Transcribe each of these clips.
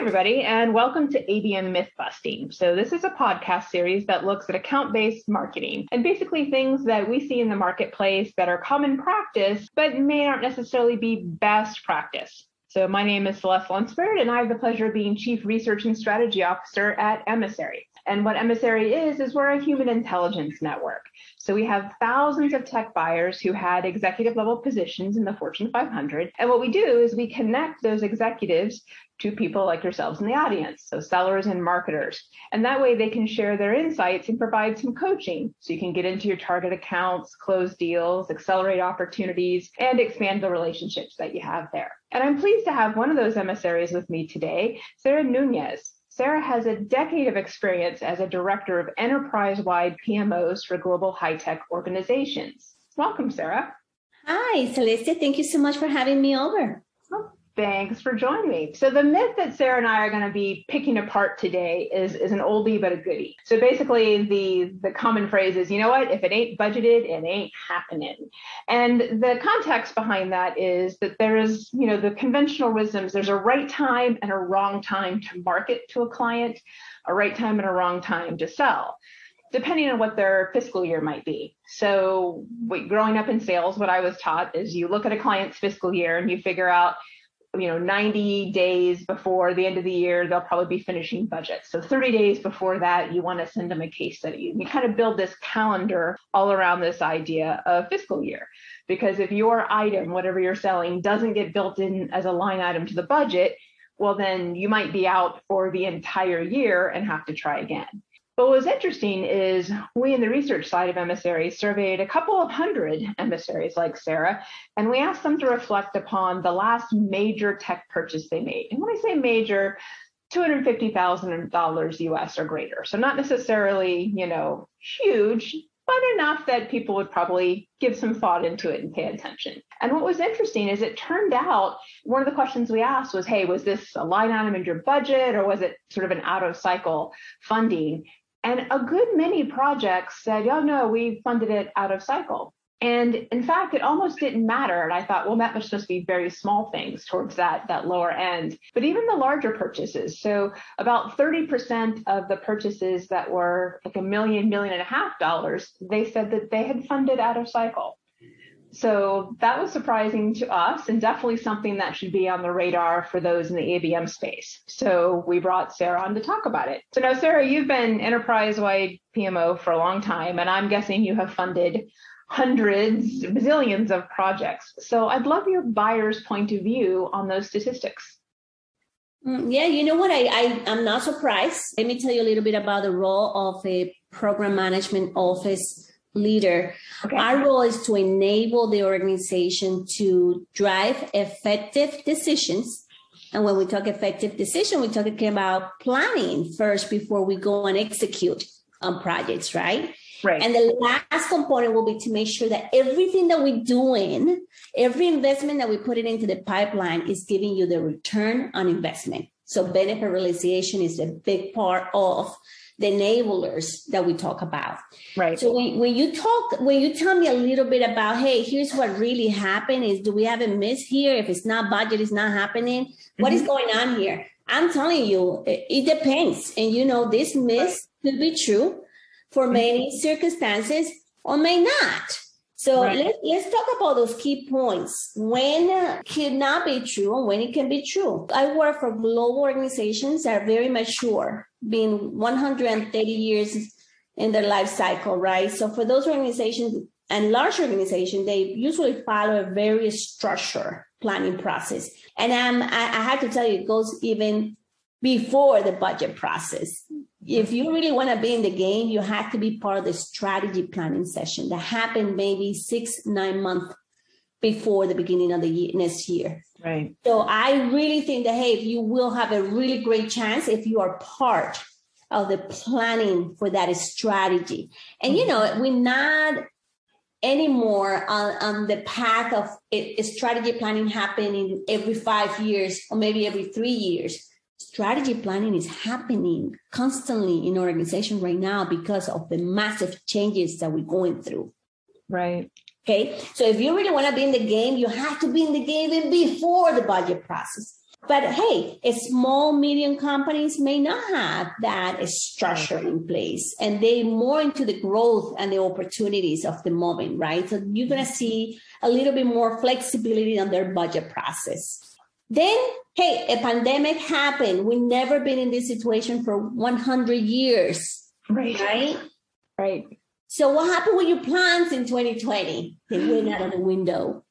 everybody, and welcome to ABM Myth Busting. So, this is a podcast series that looks at account based marketing and basically things that we see in the marketplace that are common practice, but may not necessarily be best practice. So, my name is Celeste Lunsford, and I have the pleasure of being Chief Research and Strategy Officer at Emissary. And what Emissary is, is we're a human intelligence network. So we have thousands of tech buyers who had executive level positions in the Fortune 500. And what we do is we connect those executives to people like yourselves in the audience, so sellers and marketers. And that way they can share their insights and provide some coaching so you can get into your target accounts, close deals, accelerate opportunities, and expand the relationships that you have there. And I'm pleased to have one of those emissaries with me today, Sarah Nunez. Sarah has a decade of experience as a director of enterprise wide PMOs for global high tech organizations. Welcome, Sarah. Hi, Celeste. Thank you so much for having me over. Thanks for joining me. So the myth that Sarah and I are going to be picking apart today is, is an oldie but a goodie. So basically the the common phrase is, you know what, if it ain't budgeted, it ain't happening. And the context behind that is that there is, you know, the conventional wisdoms, there's a right time and a wrong time to market to a client, a right time and a wrong time to sell depending on what their fiscal year might be. So, growing up in sales, what I was taught is you look at a client's fiscal year and you figure out you know 90 days before the end of the year they'll probably be finishing budget. So 30 days before that you want to send them a case study. You kind of build this calendar all around this idea of fiscal year. Because if your item whatever you're selling doesn't get built in as a line item to the budget well then you might be out for the entire year and have to try again but what was interesting is we in the research side of emissaries surveyed a couple of hundred emissaries like Sarah, and we asked them to reflect upon the last major tech purchase they made. And when I say major, $250,000 US or greater. So not necessarily, you know, huge, but enough that people would probably give some thought into it and pay attention. And what was interesting is it turned out one of the questions we asked was, hey, was this a line item in your budget or was it sort of an out of cycle funding? And a good many projects said, oh, no, we funded it out of cycle. And in fact, it almost didn't matter. And I thought, well, that must just be very small things towards that, that lower end. But even the larger purchases, so about 30% of the purchases that were like a million, million and a half dollars, they said that they had funded out of cycle. So that was surprising to us and definitely something that should be on the radar for those in the ABM space. So we brought Sarah on to talk about it. So now, Sarah, you've been enterprise wide PMO for a long time, and I'm guessing you have funded hundreds, bazillions of projects. So I'd love your buyer's point of view on those statistics. Mm, yeah, you know what? I, I I'm not surprised. Let me tell you a little bit about the role of a program management office leader. Okay. Our role is to enable the organization to drive effective decisions. And when we talk effective decision, we're talking about planning first before we go and execute on projects, right? Right. And the last component will be to make sure that everything that we're doing, every investment that we put it into the pipeline is giving you the return on investment. So benefit realization is a big part of the enablers that we talk about. Right. So when, when you talk, when you tell me a little bit about, hey, here's what really happened is do we have a miss here? If it's not budget, it's not happening. Mm-hmm. What is mm-hmm. going on here? I'm telling you, it, it depends. And you know, this miss could be true for mm-hmm. many circumstances or may not. So right. let, let's talk about those key points. When uh, cannot be true and when it can be true. I work for global organizations that are very mature, being 130 years in their life cycle, right? So for those organizations and large organizations, they usually follow a very structured planning process. And um, I, I have to tell you, it goes even before the budget process if you really want to be in the game, you have to be part of the strategy planning session that happened maybe six, nine months before the beginning of the year, next year. Right. So I really think that, hey, if you will have a really great chance if you are part of the planning for that strategy. And you mm-hmm. know, we're not anymore on, on the path of it, strategy planning happening every five years or maybe every three years. Strategy planning is happening constantly in organization right now because of the massive changes that we're going through. Right. Okay. So if you really want to be in the game, you have to be in the game even before the budget process. But hey, small, medium companies may not have that structure in place and they more into the growth and the opportunities of the moment, right? So you're going to see a little bit more flexibility on their budget process. Then, hey, a pandemic happened. We've never been in this situation for 100 years. Right. Right. Right. So what happened with your plans in 2020? They went out of the window.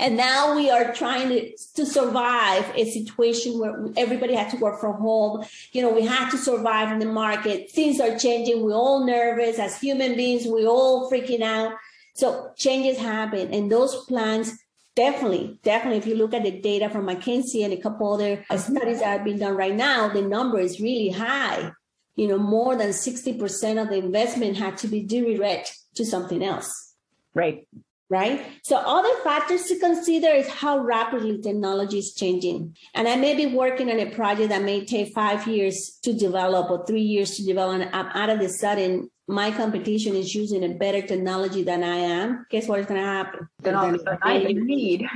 And now we are trying to, to survive a situation where everybody had to work from home. You know, we had to survive in the market. Things are changing. We're all nervous as human beings. We're all freaking out. So changes happen. And those plans definitely, definitely, if you look at the data from McKinsey and a couple other studies that have been done right now, the number is really high you know, more than 60% of the investment had to be redirected to something else. Right. Right. So other factors to consider is how rapidly technology is changing. And I may be working on a project that may take five years to develop or three years to develop. And out of the sudden, my competition is using a better technology than I am. Guess what is going to happen? Then all of a sudden I need.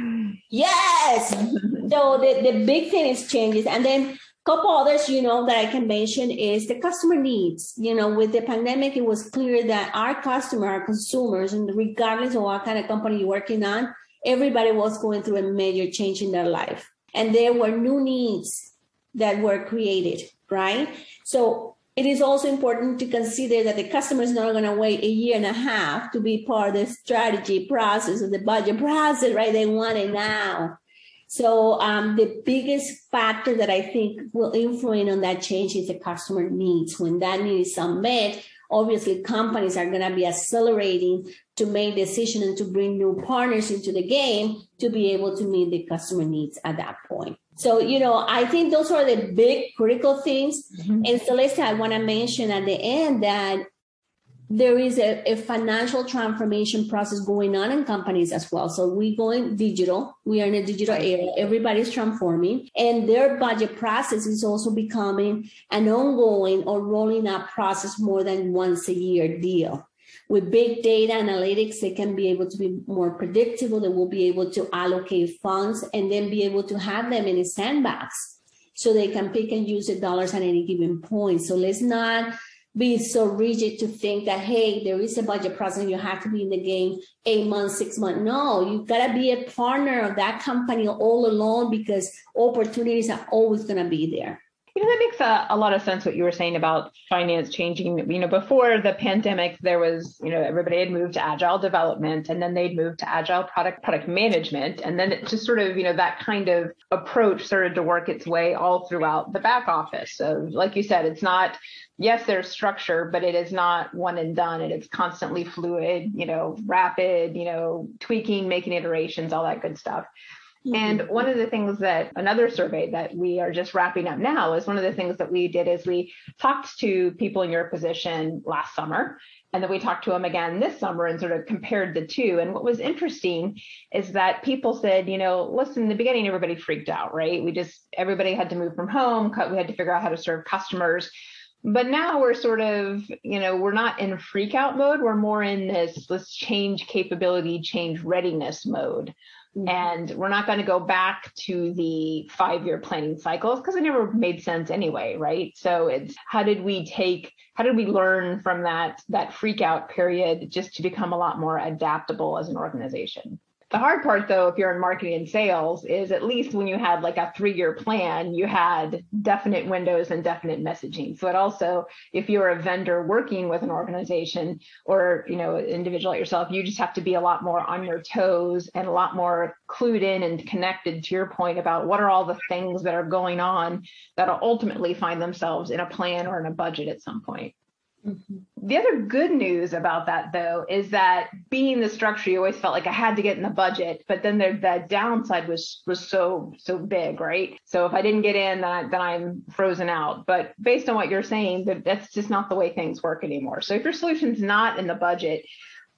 Yes. so the, the big thing is changes. And then couple others you know that i can mention is the customer needs. You know with the pandemic it was clear that our customer our consumers and regardless of what kind of company you're working on everybody was going through a major change in their life. And there were new needs that were created right? So it is also important to consider that the customer is not going to wait a year and a half to be part of the strategy process or the budget process right? They want it now so um, the biggest factor that I think will influence on that change is the customer needs. When that need is unmet, obviously companies are going to be accelerating to make decisions and to bring new partners into the game to be able to meet the customer needs at that point. So, you know, I think those are the big critical things. Mm-hmm. And Celeste, I want to mention at the end that there is a, a, financial transformation process going on in companies as well. So we going digital. We are in a digital era. Everybody's transforming and their budget process is also becoming an ongoing or rolling up process more than once a year deal. With big data analytics, they can be able to be more predictable. They will be able to allocate funds and then be able to have them in a sandbox so they can pick and use the dollars at any given point. So let's not be so rigid to think that hey there is a budget process you have to be in the game eight months six months. No you've gotta be a partner of that company all along because opportunities are always gonna be there you know, that makes a, a, lot of sense what you were saying about finance changing. You know, before the pandemic, there was, you know, everybody had moved to agile development and then they'd moved to agile product product management. And then it just sort of, you know, that kind of approach started to work its way all throughout the back office. So like you said, it's not, yes, there's structure, but it is not one and done. And It is constantly fluid, you know, rapid, you know, tweaking, making iterations, all that good stuff. And mm-hmm. one of the things that another survey that we are just wrapping up now is one of the things that we did is we talked to people in your position last summer. And then we talked to them again this summer and sort of compared the two. And what was interesting is that people said, you know, listen, in the beginning, everybody freaked out, right? We just, everybody had to move from home. We had to figure out how to serve customers. But now we're sort of, you know, we're not in freak out mode. We're more in this, let's change capability, change readiness mode. Mm-hmm. And we're not going to go back to the five year planning cycles because it never made sense anyway, right? So it's how did we take, how did we learn from that, that freak out period just to become a lot more adaptable as an organization? The hard part, though, if you're in marketing and sales, is at least when you had like a three year plan, you had definite windows and definite messaging. So it also, if you're a vendor working with an organization or, you know, individual like yourself, you just have to be a lot more on your toes and a lot more clued in and connected to your point about what are all the things that are going on that'll ultimately find themselves in a plan or in a budget at some point. Mm-hmm. The other good news about that, though, is that being the structure, you always felt like I had to get in the budget, but then the, the downside was was so so big, right? So if I didn't get in, then, I, then I'm frozen out. But based on what you're saying, that that's just not the way things work anymore. So if your solution's not in the budget,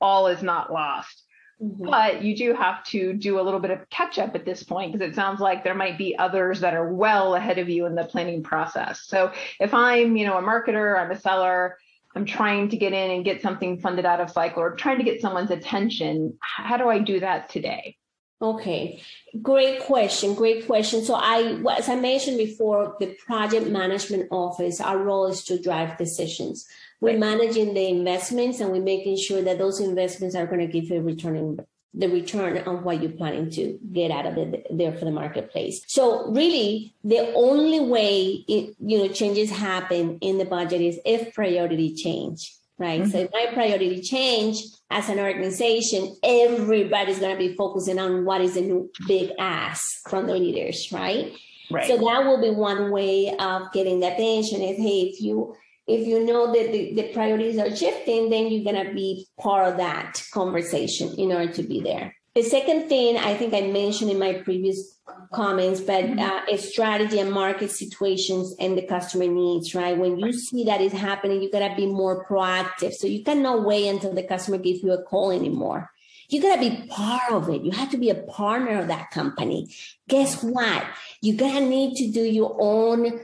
all is not lost. Mm-hmm. But you do have to do a little bit of catch up at this point because it sounds like there might be others that are well ahead of you in the planning process. So if I'm, you know, a marketer, I'm a seller, I'm trying to get in and get something funded out of cycle or trying to get someone's attention. How do I do that today? Okay, great question. Great question. So I, as I mentioned before, the project management office, our role is to drive decisions. We're right. managing the investments and we're making sure that those investments are going to give a return the return on what you're planning to get out of it there for the marketplace. So really, the only way it, you know changes happen in the budget is if priority change, right? Mm-hmm. So if my priority change as an organization, everybody's going to be focusing on what is the new big ask from the leaders, right? Right. So that will be one way of getting the attention. Is hey, if you if you know that the, the priorities are shifting, then you're going to be part of that conversation in order to be there. The second thing I think I mentioned in my previous comments, but mm-hmm. uh, is strategy and market situations and the customer needs, right? When you see that is happening, you gotta be more proactive. So you cannot wait until the customer gives you a call anymore. You gotta be part of it. You have to be a partner of that company. Guess what? You're gonna need to do your own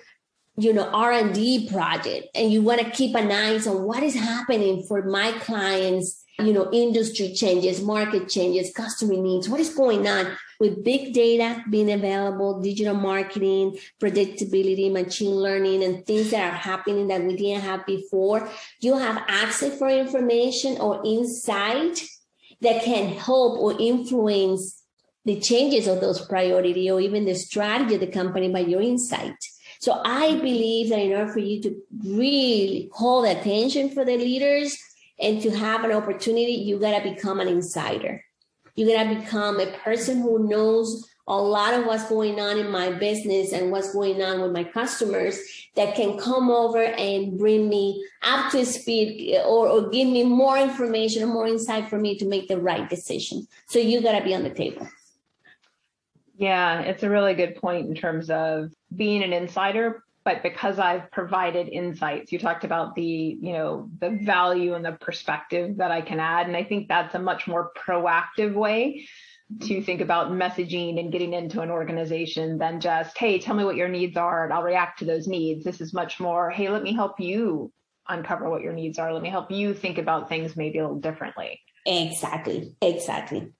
you know r&d project and you want to keep an eye on what is happening for my clients you know industry changes market changes customer needs what is going on with big data being available digital marketing predictability machine learning and things that are happening that we didn't have before. You have access for information or insight that can help or influence the changes of those priority or even the strategy of the company by your insight so I believe that in order for you to really hold attention for the leaders and to have an opportunity, you gotta become an insider. You gotta become a person who knows a lot of what's going on in my business and what's going on with my customers that can come over and bring me up to speed or, or give me more information or more insight for me to make the right decision. So you gotta be on the table. Yeah, it's a really good point in terms of being an insider, but because I've provided insights, you talked about the, you know, the value and the perspective that I can add. And I think that's a much more proactive way to think about messaging and getting into an organization than just, hey, tell me what your needs are and I'll react to those needs. This is much more, hey, let me help you uncover what your needs are. Let me help you think about things maybe a little differently. Exactly. Exactly.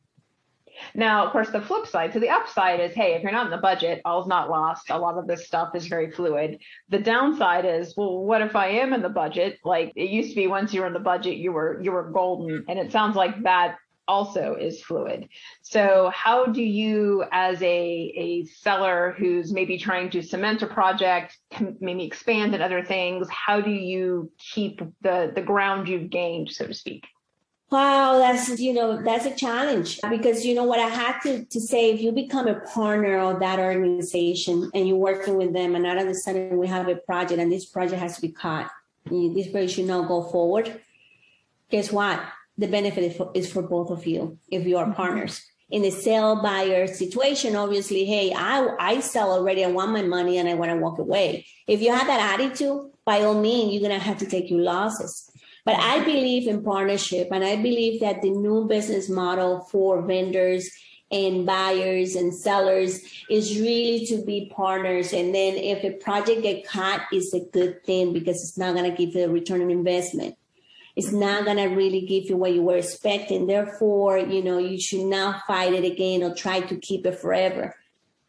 Now, of course, the flip side, so the upside is, hey, if you're not in the budget, all's not lost. A lot of this stuff is very fluid. The downside is, well, what if I am in the budget? Like it used to be once you were in the budget, you were you were golden. And it sounds like that also is fluid. So how do you as a, a seller who's maybe trying to cement a project, maybe expand in other things, how do you keep the the ground you've gained, so to speak? Wow, that's you know that's a challenge because you know what I had to to say if you become a partner of that organization and you're working with them and all of a sudden we have a project and this project has to be cut, this project should not go forward. Guess what? The benefit is for, is for both of you if you are mm-hmm. partners. In the sell buyer situation, obviously, hey, I I sell already. I want my money and I want to walk away. If you have that attitude, by all means, you're gonna have to take your losses but I mm-hmm. believe in partnership, and I believe that the new business model for vendors and buyers and sellers is really to be partners. And then if a project get cut, it's a good thing because it's not going to give you a return on investment. It's not going to really give you what you were expecting. Therefore, you know, you should not fight it again or try to keep it forever.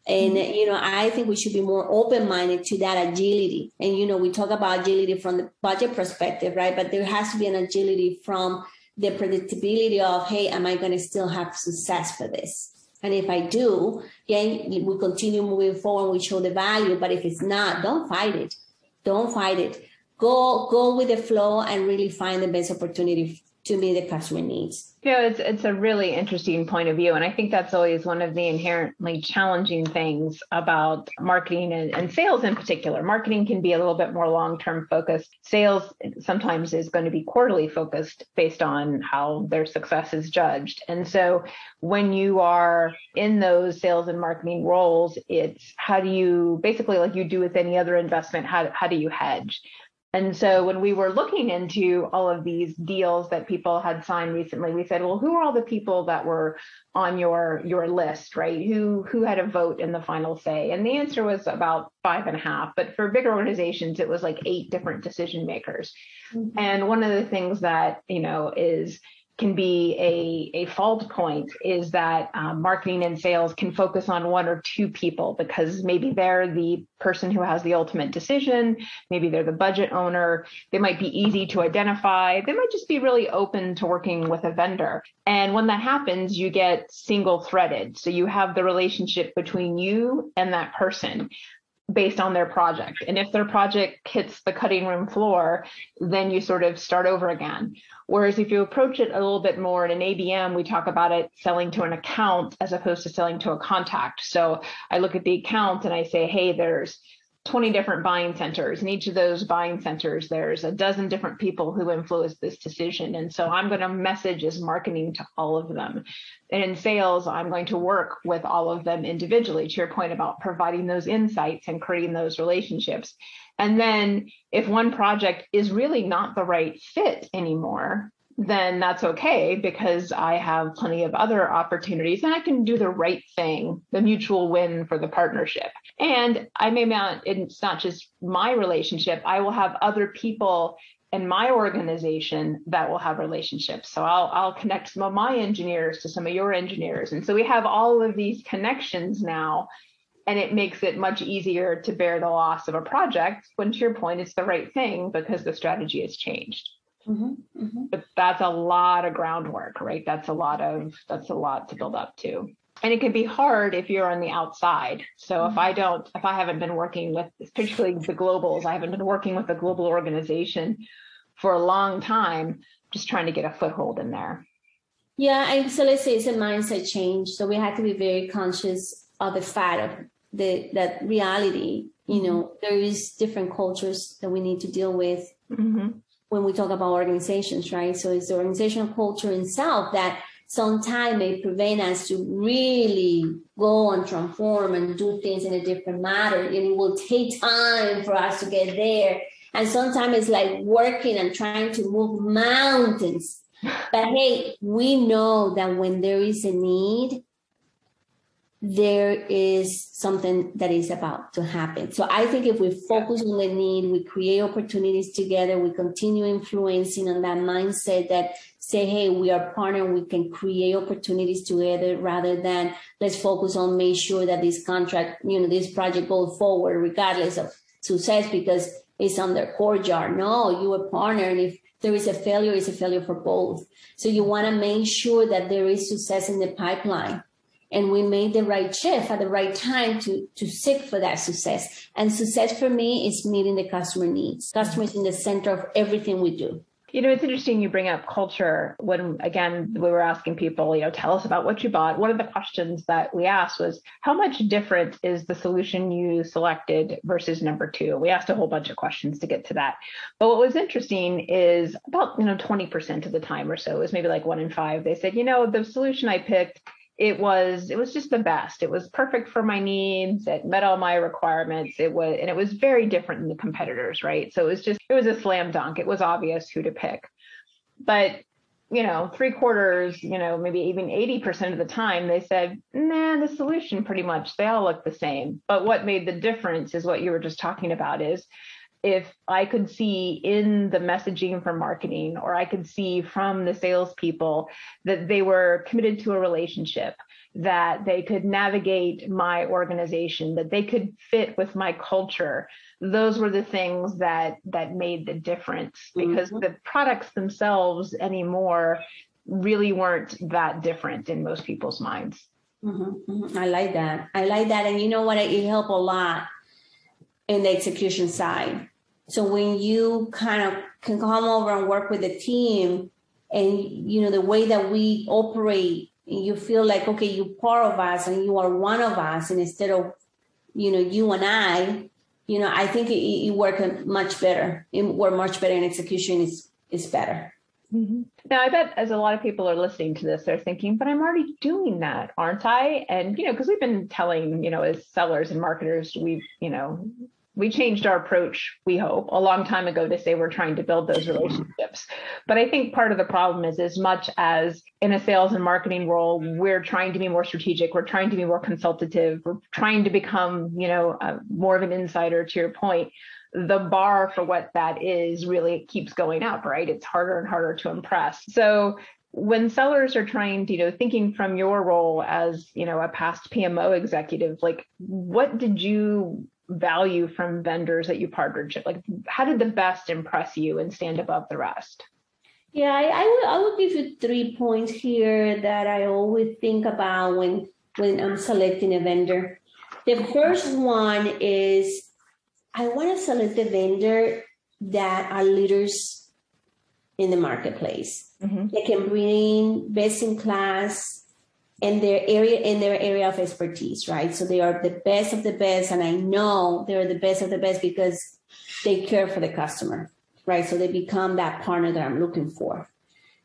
And, mm-hmm. you know, I think we should be more open minded to that agility. And, you know, we talk about agility from the budget perspective, right? But there has to be an agility from the predictability of, hey, am I going to still have success for this? And if I do, yeah, we continue moving forward, we show the value. But if it's not, don't fight it. Don't fight it. Go, go with the flow and really find the best opportunity to meet the customer needs. Know, it's it's a really interesting point of view, and I think that's always one of the inherently challenging things about marketing and, and sales in particular. Marketing can be a little bit more long term focused. Sales sometimes is going to be quarterly focused based on how their success is judged, and so when you are in those sales and marketing roles, it's how do you basically like you do with any other investment, how how do you hedge? And so when we were looking into all of these deals that people had signed recently, we said, well, who are all the people that were on your your list, right? Who who had a vote in the final say? And the answer was about five and a half. But for bigger organizations, it was like eight different decision makers. Mm-hmm. And one of the things that you know is can be a, a fault point is that um, marketing and sales can focus on one or two people because maybe they're the person who has the ultimate decision, maybe they're the budget owner, they might be easy to identify, they might just be really open to working with a vendor. And when that happens, you get single threaded. So you have the relationship between you and that person based on their project. And if their project hits the cutting room floor, then you sort of start over again. Whereas if you approach it a little bit more in an ABM, we talk about it selling to an account as opposed to selling to a contact. So I look at the account and I say, hey, there's 20 different buying centers. In each of those buying centers, there's a dozen different people who influence this decision. And so I'm going to message as marketing to all of them. And in sales, I'm going to work with all of them individually, to your point about providing those insights and creating those relationships. And then if one project is really not the right fit anymore, then that's okay because I have plenty of other opportunities and I can do the right thing, the mutual win for the partnership. And I may not, it's not just my relationship, I will have other people in my organization that will have relationships. So I'll I'll connect some of my engineers to some of your engineers. And so we have all of these connections now and it makes it much easier to bear the loss of a project when to your point it's the right thing because the strategy has changed. Mm-hmm, mm-hmm. But that's a lot of groundwork, right? That's a lot of that's a lot to build up to. And it can be hard if you're on the outside. So mm-hmm. if I don't, if I haven't been working with, particularly the globals, I haven't been working with a global organization for a long time, just trying to get a foothold in there. Yeah, and so let's say it's a mindset change. So we have to be very conscious of the fact of the that reality. You know, mm-hmm. there is different cultures that we need to deal with. Mm-hmm when we talk about organizations, right? So it's the organizational culture itself that sometimes may prevent us to really go and transform and do things in a different manner. And it will take time for us to get there. And sometimes it's like working and trying to move mountains. But hey, we know that when there is a need, there is something that is about to happen. So I think if we focus on the need, we create opportunities together, we continue influencing on that mindset that say, hey, we are partner, we can create opportunities together rather than let's focus on make sure that this contract, you know, this project goes forward regardless of success because it's on their core jar. No, you a partner. And if there is a failure, it's a failure for both. So you want to make sure that there is success in the pipeline and we made the right shift at the right time to to seek for that success and success for me is meeting the customer needs customers in the center of everything we do you know, it's interesting you bring up culture when, again, we were asking people, you know, tell us about what you bought. One of the questions that we asked was, how much different is the solution you selected versus number two? We asked a whole bunch of questions to get to that. But what was interesting is about, you know, 20% of the time or so, it was maybe like one in five. They said, you know, the solution I picked it was it was just the best. It was perfect for my needs. It met all my requirements. It was and it was very different than the competitors right? So it was just it was a slam dunk. It was obvious who to pick. But you know three quarters you know maybe even 80% of the time they said nah the solution pretty much they all look the same. But what made the difference is what you were just talking about is if I could see in the messaging from marketing or I could see from the salespeople that they were committed to a relationship, that they could navigate my organization, that they could fit with my culture, those were the things that that made the difference because mm-hmm. the products themselves anymore really weren't that different in most people's minds. Mm-hmm, mm-hmm. I like that. I like that. And you know what? It helped a lot in the execution side. So when you kind of can come over and work with the team, and you know the way that we operate and you feel like okay you're part of us and you are one of us and instead of you know you and i you know i think it, it worked much better it worked much better in execution is is better mm-hmm. now i bet as a lot of people are listening to this they're thinking but i'm already doing that aren't i and you know because we've been telling you know as sellers and marketers we've you know we changed our approach, we hope, a long time ago to say we're trying to build those relationships. But I think part of the problem is as much as in a sales and marketing role, we're trying to be more strategic, we're trying to be more consultative, we're trying to become, you know, uh, more of an insider to your point. The bar for what that is really keeps going up, right? It's harder and harder to impress. So when sellers are trying to, you know, thinking from your role as, you know, a past PMO executive, like what did you value from vendors that you partnered with? Like, how did the best impress you and stand above the rest? Yeah, I, I would I would give you three points here that I always think about when when I'm selecting a vendor. The first one is I want to select a vendor that are leaders in the marketplace. Mm-hmm. They can bring best in class in their area in their area of expertise right? So they are the best of the best and i know they're the best of the best because they care for the customer right? So they become that partner that i'm looking for.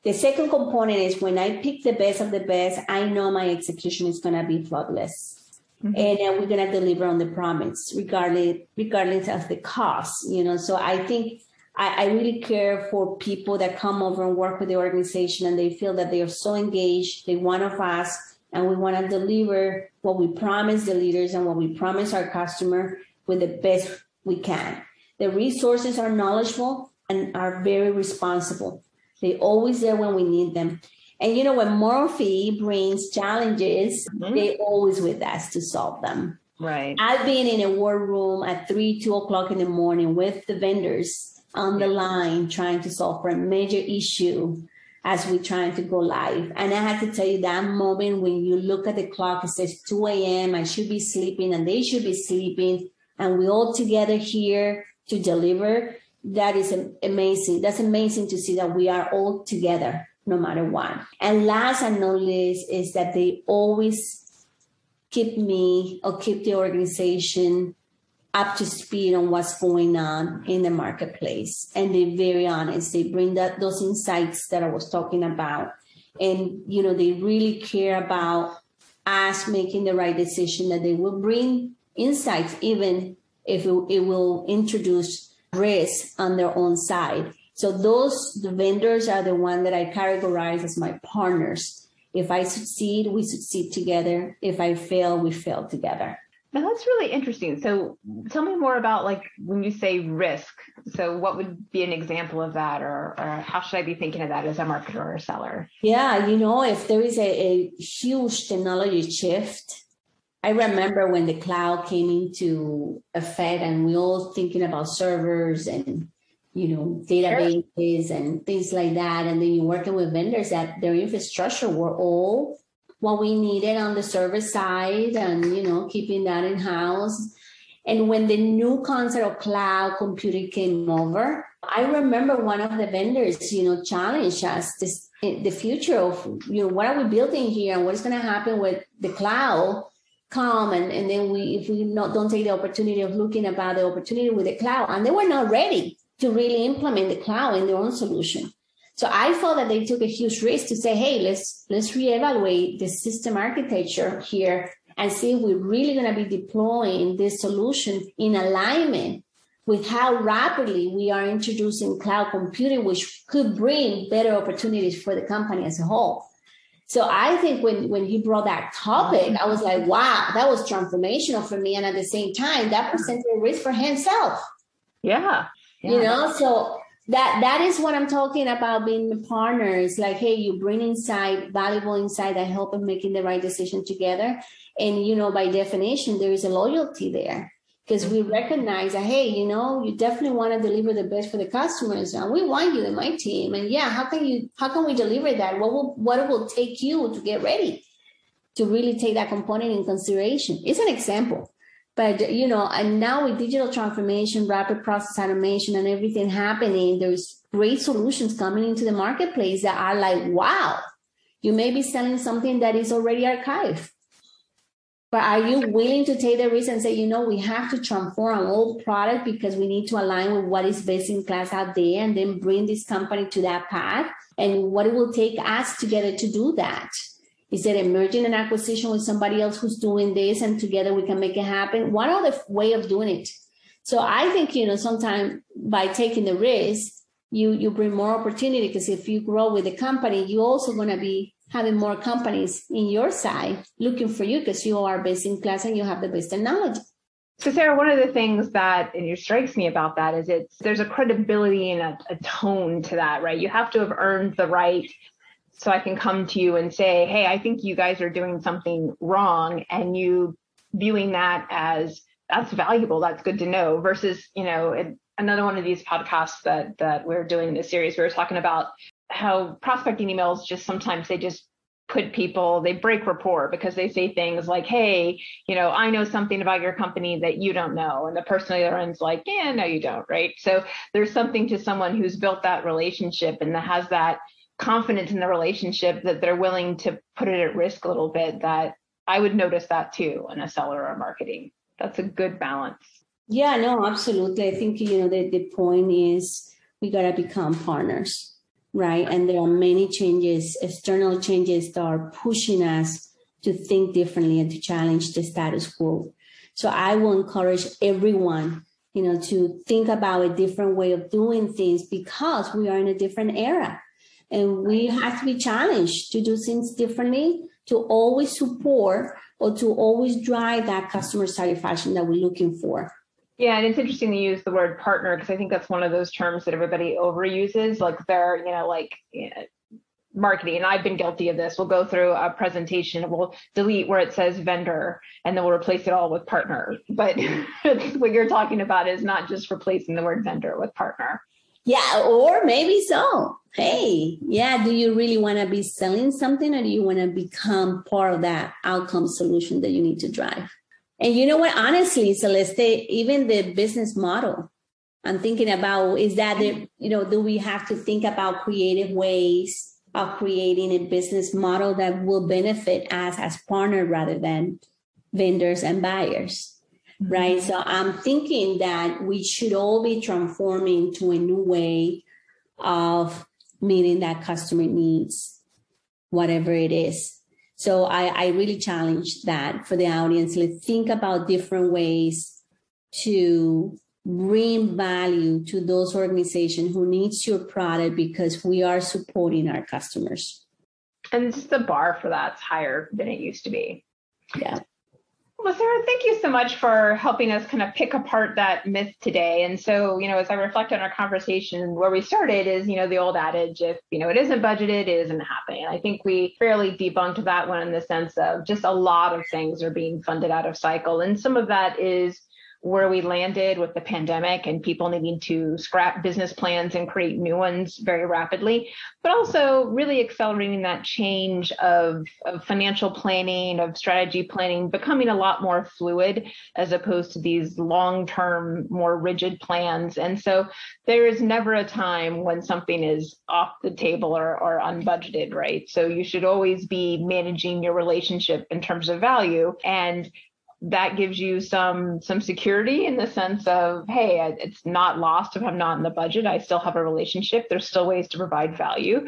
The second component is when i pick the best of the best i know my execution is going to be flawless. Mm-hmm. and then we're going to deliver on the promise regardless regardless of the cost you know? So i think I, I, really care for people that come over and work with the organization and they feel that they are so engaged, they want of us, and we want to deliver what we promise the leaders and what we promise our customer with the best we can. The resources are knowledgeable and are very responsible. They always there when we need them. And you know, when Murphy brings challenges, mm-hmm. they always with us to solve them. Right. I've been in a war room at three, two o'clock in the morning with the vendors on the line trying to solve for a major issue as we're trying to go live. And I had to tell you that moment when you look at the clock, it says 2 a.m. I should be sleeping and they should be sleeping. And we're all together here to deliver. That is amazing. That's amazing to see that we are all together no matter what. And last and not least is that they always keep me or keep the organization up to speed on what's going on in the marketplace. And they're very honest. They bring that those insights that i was talking about. And you know they really care about us making the right decision that they will bring insights even if it, it will introduce risk on their own side. So those the vendors are the one that i categorize as my partners. If i succeed we succeed together. If i fail we fail together now that's really interesting. So tell me more about like when you say risk. So what would be an example of that or, or how should I be thinking of that as a marketer or a seller? Yeah, you know, if there is a, a huge technology shift, I remember when the cloud came into effect and we all thinking about servers and you know databases sure. and things like that and then you're working with vendors that their infrastructure were all what we needed on the service side and you know keeping that in house and when the new concept of cloud computing came over i remember one of the vendors you know challenged us this the future of you know what are we building here and what's going to happen with the cloud come? And, and then we if we not don't take the opportunity of looking about the opportunity with the cloud. And they were not ready to really implement the cloud in their own solution so I felt that they took a huge risk to say, hey, let's let's reevaluate the system architecture here and see if we're really going to be deploying this solution in alignment with how rapidly we are introducing cloud computing, which could bring better opportunities for the company as a whole. So I think when when he brought that topic, I was like, wow, that was transformational for me. And at the same time, that presented a risk for himself. Yeah. yeah. You know, so that that is what I'm talking about being partners. like, hey, you bring inside valuable insight that help in making the right decision together. And you know, by definition, there is a loyalty there because we recognize that, hey, you know, you definitely want to deliver the best for the customers, and we want you in my team. And yeah, how can you how can we deliver that? What will what it will take you to get ready to really take that component in consideration? It's an example. But you know, and now with digital transformation, rapid process automation, and everything happening, there's great solutions coming into the marketplace that are like, wow, you may be selling something that is already archived. But are you willing to take the risk and say, you know, we have to transform an old product because we need to align with what is best in class out there and then bring this company to that path? And what it will take us together to do that? Is it merging an acquisition with somebody else who's doing this and together we can make it happen? What other way of doing it? So I think, you know, sometimes by taking the risk, you you bring more opportunity because if you grow with the company, you're also to be having more companies in your side looking for you because you are best in class and you have the best technology. So Sarah, one of the things that and it strikes me about that is it's there's a credibility and a, a tone to that, right? You have to have earned the right so I can come to you and say, hey, I think you guys are doing something wrong, and you viewing that as that's valuable, that's good to know, versus you know it, another one of these podcasts that that we're doing in this series, we were talking about how prospecting emails just sometimes they just put people they break rapport because they say things like hey you know i know something about your company that you don't know and the person on the other end's like yeah no you don't right? So there's something to someone who's built that relationship and that has that confidence in the relationship that they're willing to put it at risk a little bit that I would notice that too in a seller or marketing. That's a good balance. Yeah, no, absolutely. I think, you know, the, the point is we got to become partners, right? And there are many changes, external changes that are pushing us to think differently and to challenge the status quo. So I will encourage everyone, you know, to think about a different way of doing things because we are in a different era and we have to be challenged to do things differently, to always support or to always drive that customer satisfaction that we're looking for. Yeah, and it's interesting to use the word partner because I think that's one of those terms that everybody overuses. Like they're, you know, like you know, marketing, and I've been guilty of this. We'll go through a presentation, we'll delete where it says vendor, and then we'll replace it all with partner. But what you're talking about is not just replacing the word vendor with partner. Yeah, or maybe so. Hey, yeah, do you really want to be selling something or do you want to become part of that outcome solution that you need to drive? And you know what? Honestly, Celeste, even the business model, I'm thinking about is that, you know, do we have to think about creative ways of creating a business model that will benefit us as partner rather than vendors and buyers? Right? Mm-hmm. So I'm thinking that we should all be transforming to a new way of meeting that customer needs, whatever it is. So I, I really challenge that for the audience. Let's think about different ways to bring value to those organizations who needs your product because we are supporting our customers. And the bar for that's higher than it used to be. Yeah. Well, Sarah, thank you so much for helping us kind of pick apart that myth today. And so, you know, as I reflect on our conversation, where we started is, you know, the old adage, if, you know, it isn't budgeted, it isn't happening. And I think we fairly debunked that one in the sense of just a lot of things are being funded out of cycle. And some of that is where we landed with the pandemic and people needing to scrap business plans and create new ones very rapidly, but also really accelerating that change of, of financial planning, of strategy planning, becoming a lot more fluid as opposed to these long term, more rigid plans. And so there is never a time when something is off the table or, or unbudgeted, right? So you should always be managing your relationship in terms of value and that gives you some some security in the sense of hey it's not lost if i'm not in the budget. I still have a relationship. There's still ways to provide value.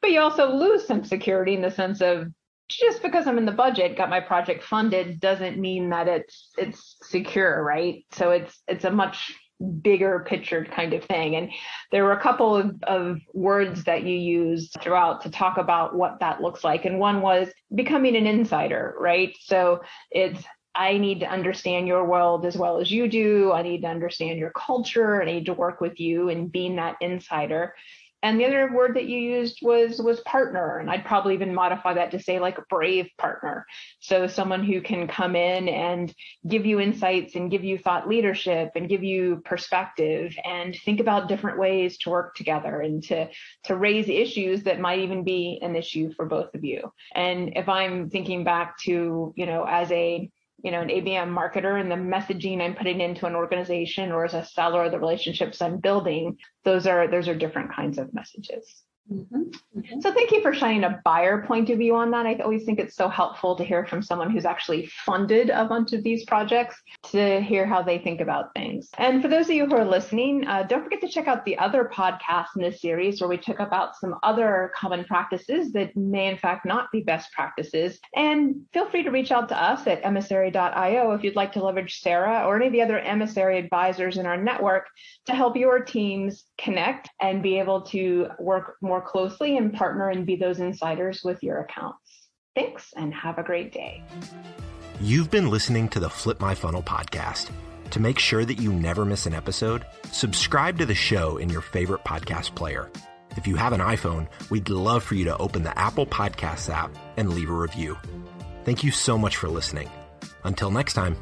But you also lose some security in the sense of just because i'm in the budget got my project funded doesn't mean that it's it's secure right? So it's it's a much bigger picture kind of thing. And there were a couple of, of words that you used throughout to talk about what that looks like. And one was becoming an insider right? So it's I need to understand your world as well as you do. I need to understand your culture. I need to work with you and being that insider. And the other word that you used was was partner, and I'd probably even modify that to say like a brave partner. So someone who can come in and give you insights and give you thought leadership and give you perspective and think about different ways to work together and to to raise issues that might even be an issue for both of you. And if I'm thinking back to, you know, as a you know, an ABM marketer and the messaging I'm putting into an organization or as a seller, the relationships I'm building, those are those are different kinds of messages. So thank you for shining a buyer point of view on that. I always think it's so helpful to hear from someone who's actually funded a bunch of these projects to hear how they think about things. And for those of you who are listening, uh, don't forget to check out the other podcasts in this series where we talk about some other common practices that may in fact not be best practices. And feel free to reach out to us at emissary.io if you'd like to leverage Sarah or any of the other emissary advisors in our network to help your teams connect and be able to work more closely and partner and be those insiders with your accounts. Thanks and have a great day. You've been listening to the Flip My Funnel podcast. To make sure that you never miss an episode, subscribe to the show in your favorite podcast player. If you have an iPhone, we'd love for you to open the Apple Podcasts app and leave a review. Thank you so much for listening. Until next time.